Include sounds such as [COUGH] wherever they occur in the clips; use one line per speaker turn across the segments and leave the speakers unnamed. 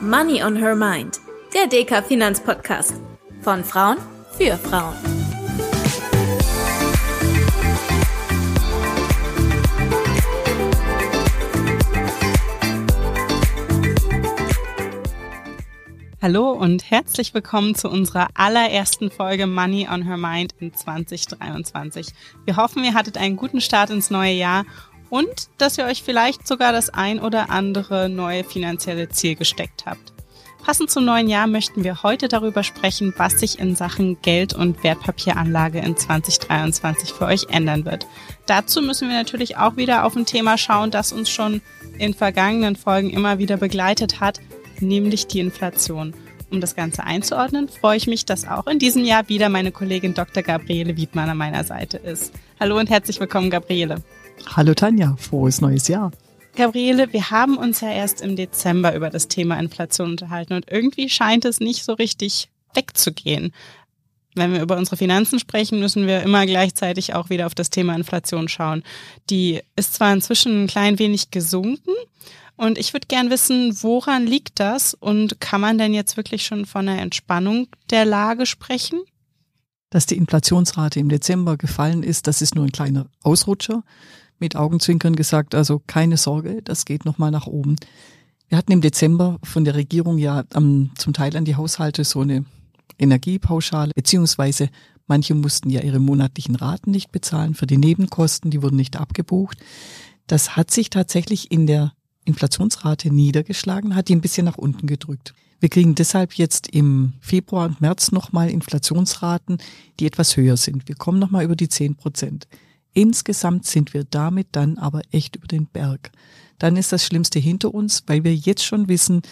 Money on Her Mind, der DK Finanzpodcast. Von Frauen für Frauen.
Hallo und herzlich willkommen zu unserer allerersten Folge Money on Her Mind in 2023. Wir hoffen, ihr hattet einen guten Start ins neue Jahr und dass ihr euch vielleicht sogar das ein oder andere neue finanzielle Ziel gesteckt habt. Passend zum neuen Jahr möchten wir heute darüber sprechen, was sich in Sachen Geld- und Wertpapieranlage in 2023 für euch ändern wird. Dazu müssen wir natürlich auch wieder auf ein Thema schauen, das uns schon in vergangenen Folgen immer wieder begleitet hat, nämlich die Inflation. Um das Ganze einzuordnen, freue ich mich, dass auch in diesem Jahr wieder meine Kollegin Dr. Gabriele Wiedmann an meiner Seite ist. Hallo und herzlich willkommen, Gabriele.
Hallo Tanja, frohes neues Jahr.
Gabriele, wir haben uns ja erst im Dezember über das Thema Inflation unterhalten und irgendwie scheint es nicht so richtig wegzugehen. Wenn wir über unsere Finanzen sprechen, müssen wir immer gleichzeitig auch wieder auf das Thema Inflation schauen. Die ist zwar inzwischen ein klein wenig gesunken und ich würde gern wissen, woran liegt das und kann man denn jetzt wirklich schon von einer Entspannung der Lage sprechen?
Dass die Inflationsrate im Dezember gefallen ist, das ist nur ein kleiner Ausrutscher mit Augenzwinkern gesagt, also keine Sorge, das geht nochmal nach oben. Wir hatten im Dezember von der Regierung ja um, zum Teil an die Haushalte so eine Energiepauschale, beziehungsweise manche mussten ja ihre monatlichen Raten nicht bezahlen für die Nebenkosten, die wurden nicht abgebucht. Das hat sich tatsächlich in der Inflationsrate niedergeschlagen, hat die ein bisschen nach unten gedrückt. Wir kriegen deshalb jetzt im Februar und März nochmal Inflationsraten, die etwas höher sind. Wir kommen nochmal über die 10 Prozent. Insgesamt sind wir damit dann aber echt über den Berg. Dann ist das Schlimmste hinter uns, weil wir jetzt schon wissen,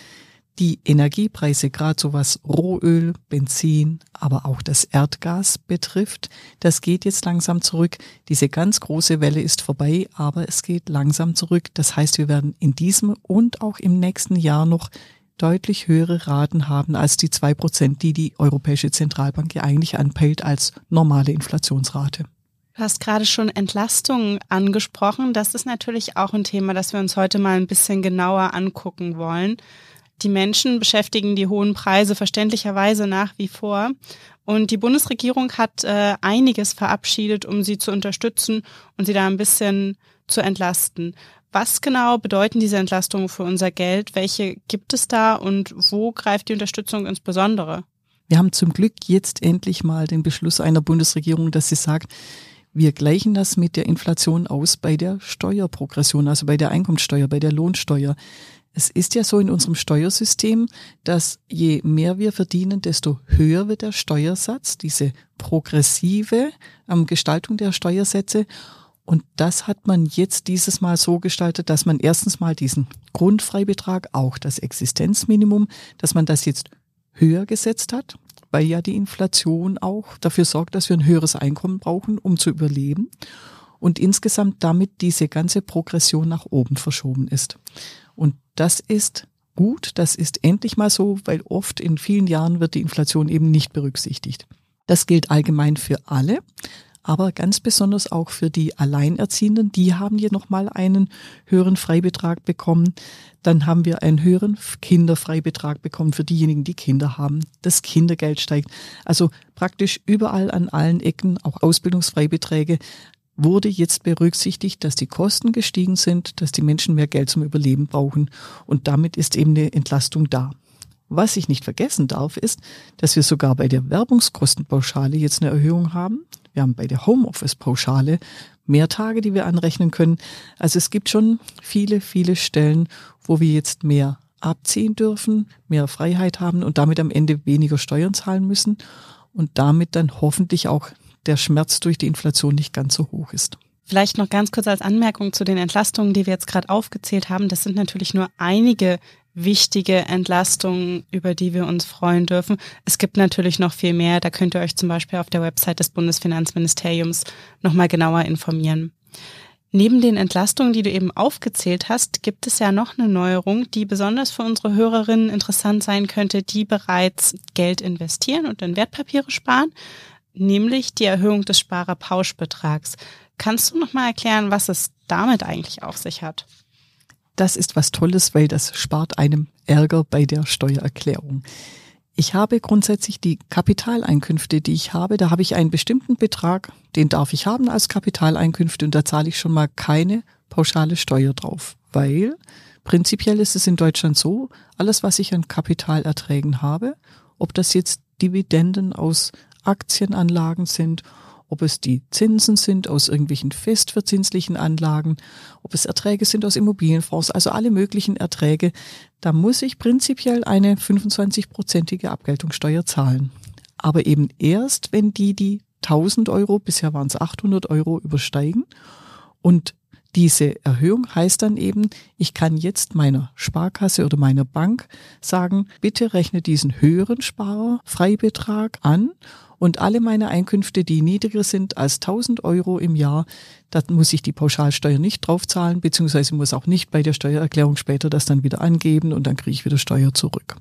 die Energiepreise, gerade so was Rohöl, Benzin, aber auch das Erdgas betrifft, das geht jetzt langsam zurück. Diese ganz große Welle ist vorbei, aber es geht langsam zurück. Das heißt, wir werden in diesem und auch im nächsten Jahr noch deutlich höhere Raten haben als die zwei Prozent, die die Europäische Zentralbank ja eigentlich anpeilt als normale Inflationsrate.
Du hast gerade schon Entlastung angesprochen. Das ist natürlich auch ein Thema, das wir uns heute mal ein bisschen genauer angucken wollen. Die Menschen beschäftigen die hohen Preise verständlicherweise nach wie vor. Und die Bundesregierung hat äh, einiges verabschiedet, um sie zu unterstützen und sie da ein bisschen zu entlasten. Was genau bedeuten diese Entlastungen für unser Geld? Welche gibt es da und wo greift die Unterstützung insbesondere?
Wir haben zum Glück jetzt endlich mal den Beschluss einer Bundesregierung, dass sie sagt, wir gleichen das mit der Inflation aus bei der Steuerprogression, also bei der Einkommensteuer, bei der Lohnsteuer. Es ist ja so in unserem Steuersystem, dass je mehr wir verdienen, desto höher wird der Steuersatz, diese progressive ähm, Gestaltung der Steuersätze. Und das hat man jetzt dieses Mal so gestaltet, dass man erstens mal diesen Grundfreibetrag, auch das Existenzminimum, dass man das jetzt höher gesetzt hat weil ja die Inflation auch dafür sorgt, dass wir ein höheres Einkommen brauchen, um zu überleben und insgesamt damit diese ganze Progression nach oben verschoben ist. Und das ist gut, das ist endlich mal so, weil oft in vielen Jahren wird die Inflation eben nicht berücksichtigt. Das gilt allgemein für alle, aber ganz besonders auch für die Alleinerziehenden, die haben hier nochmal einen höheren Freibetrag bekommen. Dann haben wir einen höheren Kinderfreibetrag bekommen für diejenigen, die Kinder haben. Das Kindergeld steigt. Also praktisch überall an allen Ecken, auch Ausbildungsfreibeträge, wurde jetzt berücksichtigt, dass die Kosten gestiegen sind, dass die Menschen mehr Geld zum Überleben brauchen und damit ist eben eine Entlastung da. Was ich nicht vergessen darf, ist, dass wir sogar bei der Werbungskostenpauschale jetzt eine Erhöhung haben. Wir haben bei der Homeoffice-Pauschale mehr Tage, die wir anrechnen können. Also es gibt schon viele, viele Stellen, wo wir jetzt mehr abziehen dürfen, mehr Freiheit haben und damit am Ende weniger Steuern zahlen müssen und damit dann hoffentlich auch der Schmerz durch die Inflation nicht ganz so hoch ist.
Vielleicht noch ganz kurz als Anmerkung zu den Entlastungen, die wir jetzt gerade aufgezählt haben. Das sind natürlich nur einige wichtige Entlastungen, über die wir uns freuen dürfen. Es gibt natürlich noch viel mehr. Da könnt ihr euch zum Beispiel auf der Website des Bundesfinanzministeriums nochmal genauer informieren. Neben den Entlastungen, die du eben aufgezählt hast, gibt es ja noch eine Neuerung, die besonders für unsere Hörerinnen interessant sein könnte, die bereits Geld investieren und in Wertpapiere sparen, nämlich die Erhöhung des Sparerpauschbetrags. Kannst du noch mal erklären, was es damit eigentlich auf sich hat?
Das ist was Tolles, weil das spart einem Ärger bei der Steuererklärung. Ich habe grundsätzlich die Kapitaleinkünfte, die ich habe, da habe ich einen bestimmten Betrag, den darf ich haben als Kapitaleinkünfte und da zahle ich schon mal keine pauschale Steuer drauf, weil prinzipiell ist es in Deutschland so, alles was ich an Kapitalerträgen habe, ob das jetzt Dividenden aus Aktienanlagen sind ob es die Zinsen sind aus irgendwelchen festverzinslichen Anlagen, ob es Erträge sind aus Immobilienfonds, also alle möglichen Erträge, da muss ich prinzipiell eine 25-prozentige Abgeltungssteuer zahlen. Aber eben erst, wenn die die 1000 Euro, bisher waren es 800 Euro, übersteigen. Und diese Erhöhung heißt dann eben, ich kann jetzt meiner Sparkasse oder meiner Bank sagen, bitte rechne diesen höheren Sparerfreibetrag an und alle meine Einkünfte, die niedriger sind als 1000 Euro im Jahr, da muss ich die Pauschalsteuer nicht draufzahlen, beziehungsweise muss auch nicht bei der Steuererklärung später das dann wieder angeben und dann kriege ich wieder Steuer zurück.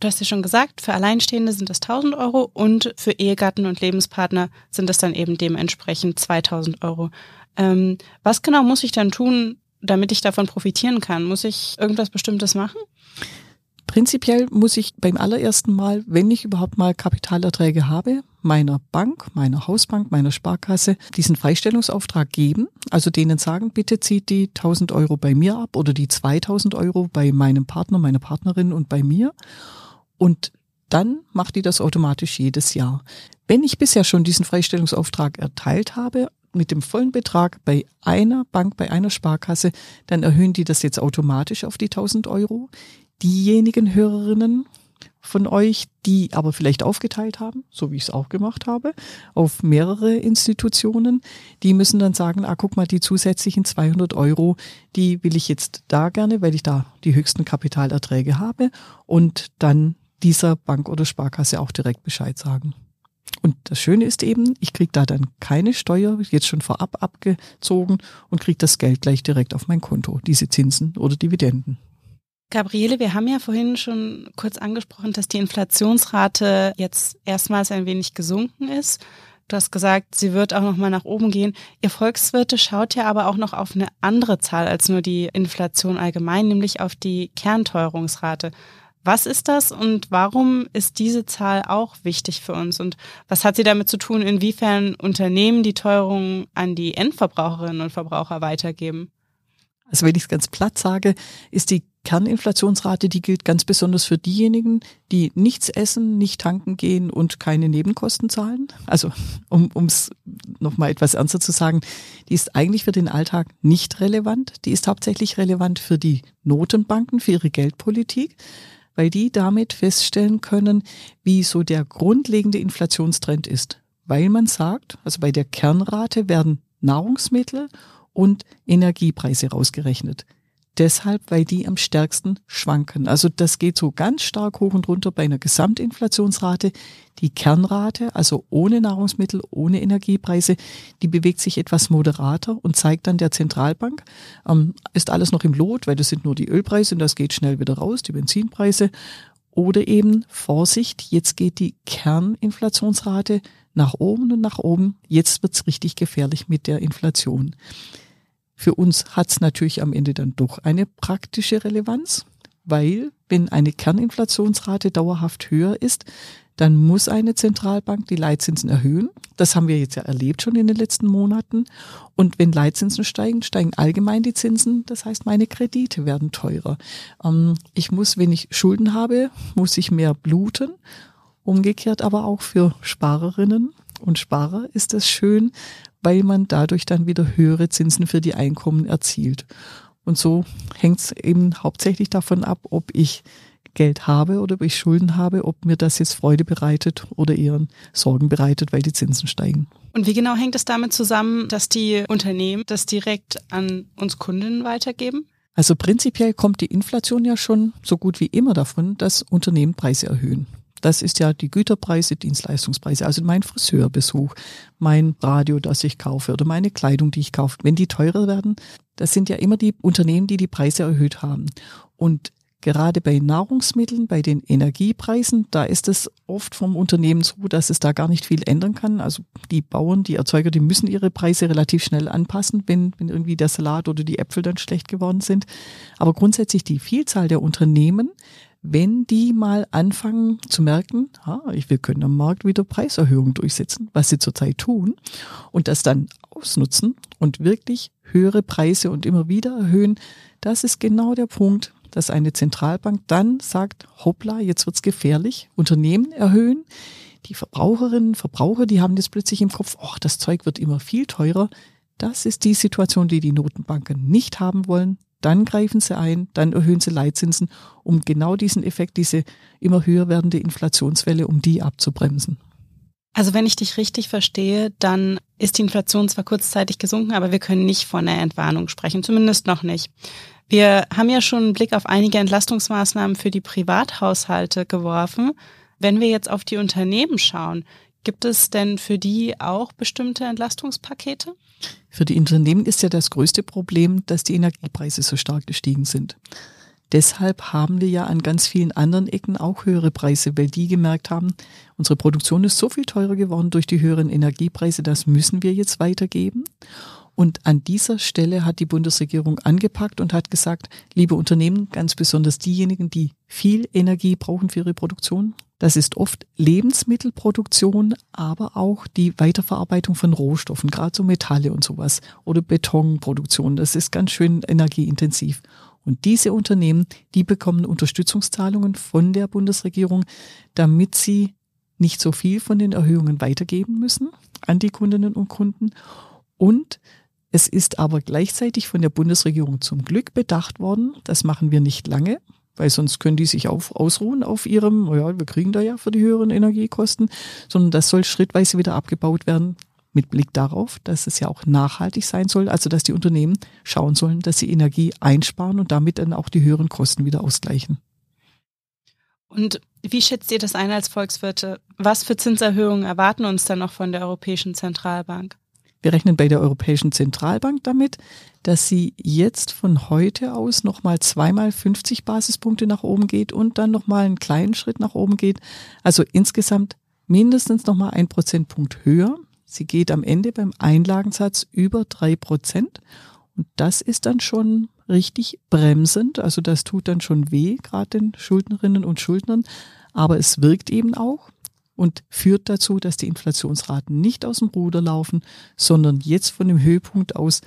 Du hast ja schon gesagt, für Alleinstehende sind das 1000 Euro und für Ehegatten und Lebenspartner sind es dann eben dementsprechend 2000 Euro. Ähm, was genau muss ich dann tun, damit ich davon profitieren kann? Muss ich irgendwas Bestimmtes machen?
Prinzipiell muss ich beim allerersten Mal, wenn ich überhaupt mal Kapitalerträge habe, meiner Bank, meiner Hausbank, meiner Sparkasse diesen Freistellungsauftrag geben. Also denen sagen, bitte zieht die 1000 Euro bei mir ab oder die 2000 Euro bei meinem Partner, meiner Partnerin und bei mir. Und dann macht die das automatisch jedes Jahr. Wenn ich bisher schon diesen Freistellungsauftrag erteilt habe, mit dem vollen Betrag bei einer Bank, bei einer Sparkasse, dann erhöhen die das jetzt automatisch auf die 1000 Euro diejenigen Hörerinnen von euch, die aber vielleicht aufgeteilt haben, so wie ich es auch gemacht habe, auf mehrere Institutionen, die müssen dann sagen, ah, guck mal, die zusätzlichen 200 Euro, die will ich jetzt da gerne, weil ich da die höchsten Kapitalerträge habe und dann dieser Bank oder Sparkasse auch direkt Bescheid sagen. Und das Schöne ist eben, ich kriege da dann keine Steuer, jetzt schon vorab abgezogen und kriege das Geld gleich direkt auf mein Konto, diese Zinsen oder Dividenden.
Gabriele, wir haben ja vorhin schon kurz angesprochen, dass die Inflationsrate jetzt erstmals ein wenig gesunken ist. Du hast gesagt, sie wird auch noch mal nach oben gehen. Ihr Volkswirte schaut ja aber auch noch auf eine andere Zahl als nur die Inflation allgemein, nämlich auf die Kernteuerungsrate. Was ist das und warum ist diese Zahl auch wichtig für uns? Und was hat sie damit zu tun, inwiefern Unternehmen die Teuerung an die Endverbraucherinnen und Verbraucher weitergeben?
Also wenn ich es ganz platt sage, ist die Kerninflationsrate, die gilt ganz besonders für diejenigen, die nichts essen, nicht tanken gehen und keine Nebenkosten zahlen. Also um es nochmal etwas ernster zu sagen, die ist eigentlich für den Alltag nicht relevant. Die ist hauptsächlich relevant für die Notenbanken, für ihre Geldpolitik, weil die damit feststellen können, wie so der grundlegende Inflationstrend ist. Weil man sagt, also bei der Kernrate werden Nahrungsmittel und Energiepreise rausgerechnet. Deshalb, weil die am stärksten schwanken. Also das geht so ganz stark hoch und runter bei einer Gesamtinflationsrate. Die Kernrate, also ohne Nahrungsmittel, ohne Energiepreise, die bewegt sich etwas moderater und zeigt dann der Zentralbank, ähm, ist alles noch im Lot, weil das sind nur die Ölpreise und das geht schnell wieder raus, die Benzinpreise. Oder eben Vorsicht, jetzt geht die Kerninflationsrate nach oben und nach oben. Jetzt wird's richtig gefährlich mit der Inflation. Für uns hat es natürlich am Ende dann doch eine praktische Relevanz, weil wenn eine Kerninflationsrate dauerhaft höher ist, dann muss eine Zentralbank die Leitzinsen erhöhen. Das haben wir jetzt ja erlebt schon in den letzten Monaten. Und wenn Leitzinsen steigen, steigen allgemein die Zinsen. Das heißt, meine Kredite werden teurer. Ähm, ich muss, wenn ich Schulden habe, muss ich mehr bluten. Umgekehrt aber auch für Sparerinnen und Sparer ist es schön, weil man dadurch dann wieder höhere Zinsen für die Einkommen erzielt. Und so hängt es eben hauptsächlich davon ab, ob ich Geld habe oder ob ich Schulden habe, ob mir das jetzt Freude bereitet oder eher Sorgen bereitet, weil die Zinsen steigen.
Und wie genau hängt es damit zusammen, dass die Unternehmen das direkt an uns Kunden weitergeben?
Also prinzipiell kommt die Inflation ja schon so gut wie immer davon, dass Unternehmen Preise erhöhen. Das ist ja die Güterpreise, Dienstleistungspreise, also mein Friseurbesuch, mein Radio, das ich kaufe oder meine Kleidung, die ich kaufe. Wenn die teurer werden, das sind ja immer die Unternehmen, die die Preise erhöht haben. Und Gerade bei Nahrungsmitteln, bei den Energiepreisen, da ist es oft vom Unternehmen so, dass es da gar nicht viel ändern kann. Also die Bauern, die Erzeuger, die müssen ihre Preise relativ schnell anpassen, wenn, wenn irgendwie der Salat oder die Äpfel dann schlecht geworden sind. Aber grundsätzlich die Vielzahl der Unternehmen, wenn die mal anfangen zu merken, ah, wir können am Markt wieder Preiserhöhungen durchsetzen, was sie zurzeit tun, und das dann ausnutzen und wirklich höhere Preise und immer wieder erhöhen, das ist genau der Punkt, dass eine Zentralbank dann sagt, hoppla, jetzt wird's gefährlich, Unternehmen erhöhen, die Verbraucherinnen, Verbraucher, die haben jetzt plötzlich im Kopf, ach, das Zeug wird immer viel teurer. Das ist die Situation, die die Notenbanken nicht haben wollen. Dann greifen sie ein, dann erhöhen sie Leitzinsen, um genau diesen Effekt, diese immer höher werdende Inflationswelle, um die abzubremsen.
Also wenn ich dich richtig verstehe, dann ist die Inflation zwar kurzzeitig gesunken, aber wir können nicht von einer Entwarnung sprechen, zumindest noch nicht. Wir haben ja schon einen Blick auf einige Entlastungsmaßnahmen für die Privathaushalte geworfen. Wenn wir jetzt auf die Unternehmen schauen, gibt es denn für die auch bestimmte Entlastungspakete?
Für die Unternehmen ist ja das größte Problem, dass die Energiepreise so stark gestiegen sind. Deshalb haben wir ja an ganz vielen anderen Ecken auch höhere Preise, weil die gemerkt haben, unsere Produktion ist so viel teurer geworden durch die höheren Energiepreise, das müssen wir jetzt weitergeben. Und an dieser Stelle hat die Bundesregierung angepackt und hat gesagt, liebe Unternehmen, ganz besonders diejenigen, die viel Energie brauchen für ihre Produktion, das ist oft Lebensmittelproduktion, aber auch die Weiterverarbeitung von Rohstoffen, gerade so Metalle und sowas oder Betonproduktion. Das ist ganz schön energieintensiv. Und diese Unternehmen, die bekommen Unterstützungszahlungen von der Bundesregierung, damit sie nicht so viel von den Erhöhungen weitergeben müssen an die Kundinnen und Kunden und es ist aber gleichzeitig von der Bundesregierung zum Glück bedacht worden, das machen wir nicht lange, weil sonst können die sich auf, ausruhen auf ihrem, ja, wir kriegen da ja für die höheren Energiekosten, sondern das soll schrittweise wieder abgebaut werden, mit Blick darauf, dass es ja auch nachhaltig sein soll, also dass die Unternehmen schauen sollen, dass sie Energie einsparen und damit dann auch die höheren Kosten wieder ausgleichen.
Und wie schätzt ihr das ein als Volkswirte? Was für Zinserhöhungen erwarten uns dann noch von der Europäischen Zentralbank?
Wir rechnen bei der Europäischen Zentralbank damit, dass sie jetzt von heute aus nochmal zweimal 50 Basispunkte nach oben geht und dann nochmal einen kleinen Schritt nach oben geht. Also insgesamt mindestens nochmal ein Prozentpunkt höher. Sie geht am Ende beim Einlagensatz über drei Prozent. Und das ist dann schon richtig bremsend. Also das tut dann schon weh, gerade den Schuldnerinnen und Schuldnern. Aber es wirkt eben auch und führt dazu, dass die Inflationsraten nicht aus dem Ruder laufen, sondern jetzt von dem Höhepunkt aus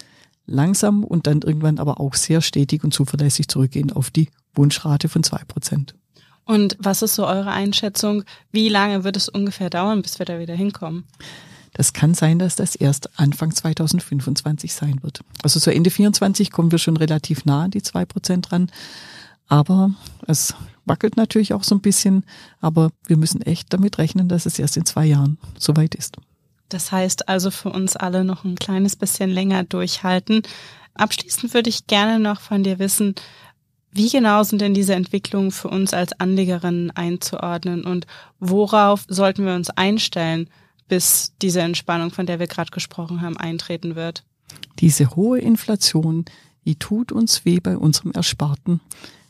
langsam und dann irgendwann aber auch sehr stetig und zuverlässig zurückgehen auf die Wunschrate von zwei Prozent.
Und was ist so eure Einschätzung? Wie lange wird es ungefähr dauern, bis wir da wieder hinkommen?
Das kann sein, dass das erst Anfang 2025 sein wird. Also so Ende 24 kommen wir schon relativ nah an die zwei Prozent ran. Aber es wackelt natürlich auch so ein bisschen, aber wir müssen echt damit rechnen, dass es erst in zwei Jahren soweit ist.
Das heißt also für uns alle noch ein kleines bisschen länger durchhalten. Abschließend würde ich gerne noch von dir wissen, wie genau sind denn diese Entwicklungen für uns als Anlegerinnen einzuordnen und worauf sollten wir uns einstellen, bis diese Entspannung, von der wir gerade gesprochen haben, eintreten wird?
Diese hohe Inflation, die tut uns weh bei unserem Ersparten.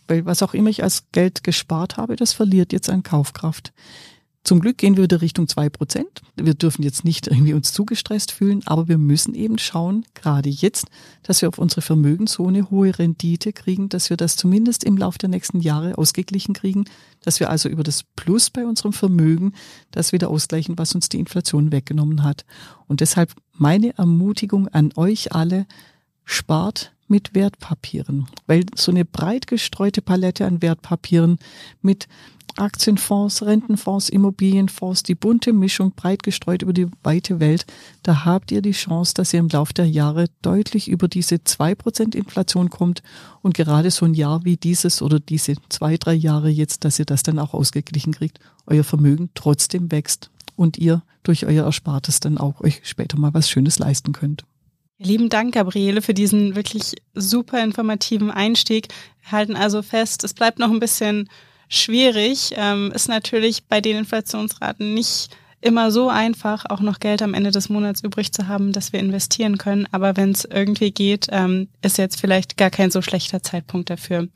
Weil was auch immer ich als Geld gespart habe, das verliert jetzt an Kaufkraft. Zum Glück gehen wir wieder Richtung zwei Prozent. Wir dürfen jetzt nicht irgendwie uns zugestresst fühlen, aber wir müssen eben schauen, gerade jetzt, dass wir auf unsere Vermögen so eine hohe Rendite kriegen, dass wir das zumindest im Laufe der nächsten Jahre ausgeglichen kriegen, dass wir also über das Plus bei unserem Vermögen das wieder ausgleichen, was uns die Inflation weggenommen hat. Und deshalb meine Ermutigung an euch alle, spart mit Wertpapieren, weil so eine breit gestreute Palette an Wertpapieren mit Aktienfonds, Rentenfonds, Immobilienfonds, die bunte Mischung breit gestreut über die weite Welt, da habt ihr die Chance, dass ihr im Laufe der Jahre deutlich über diese zwei Prozent Inflation kommt und gerade so ein Jahr wie dieses oder diese zwei, drei Jahre jetzt, dass ihr das dann auch ausgeglichen kriegt, euer Vermögen trotzdem wächst und ihr durch euer Erspartes dann auch euch später mal was Schönes leisten könnt.
Lieben Dank, Gabriele, für diesen wirklich super informativen Einstieg. Wir halten also fest, es bleibt noch ein bisschen schwierig. Ähm, ist natürlich bei den Inflationsraten nicht immer so einfach, auch noch Geld am Ende des Monats übrig zu haben, dass wir investieren können. Aber wenn es irgendwie geht, ähm, ist jetzt vielleicht gar kein so schlechter Zeitpunkt dafür.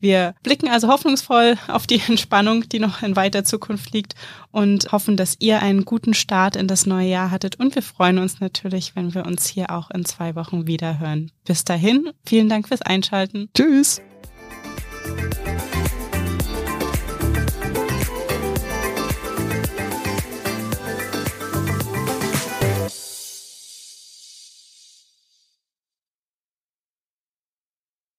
Wir blicken also hoffnungsvoll auf die [LAUGHS] Entspannung, die noch in weiter Zukunft liegt und hoffen, dass ihr einen guten Start in das neue Jahr hattet. Und wir freuen uns natürlich, wenn wir uns hier auch in zwei Wochen wieder hören. Bis dahin, vielen Dank fürs Einschalten.
Tschüss.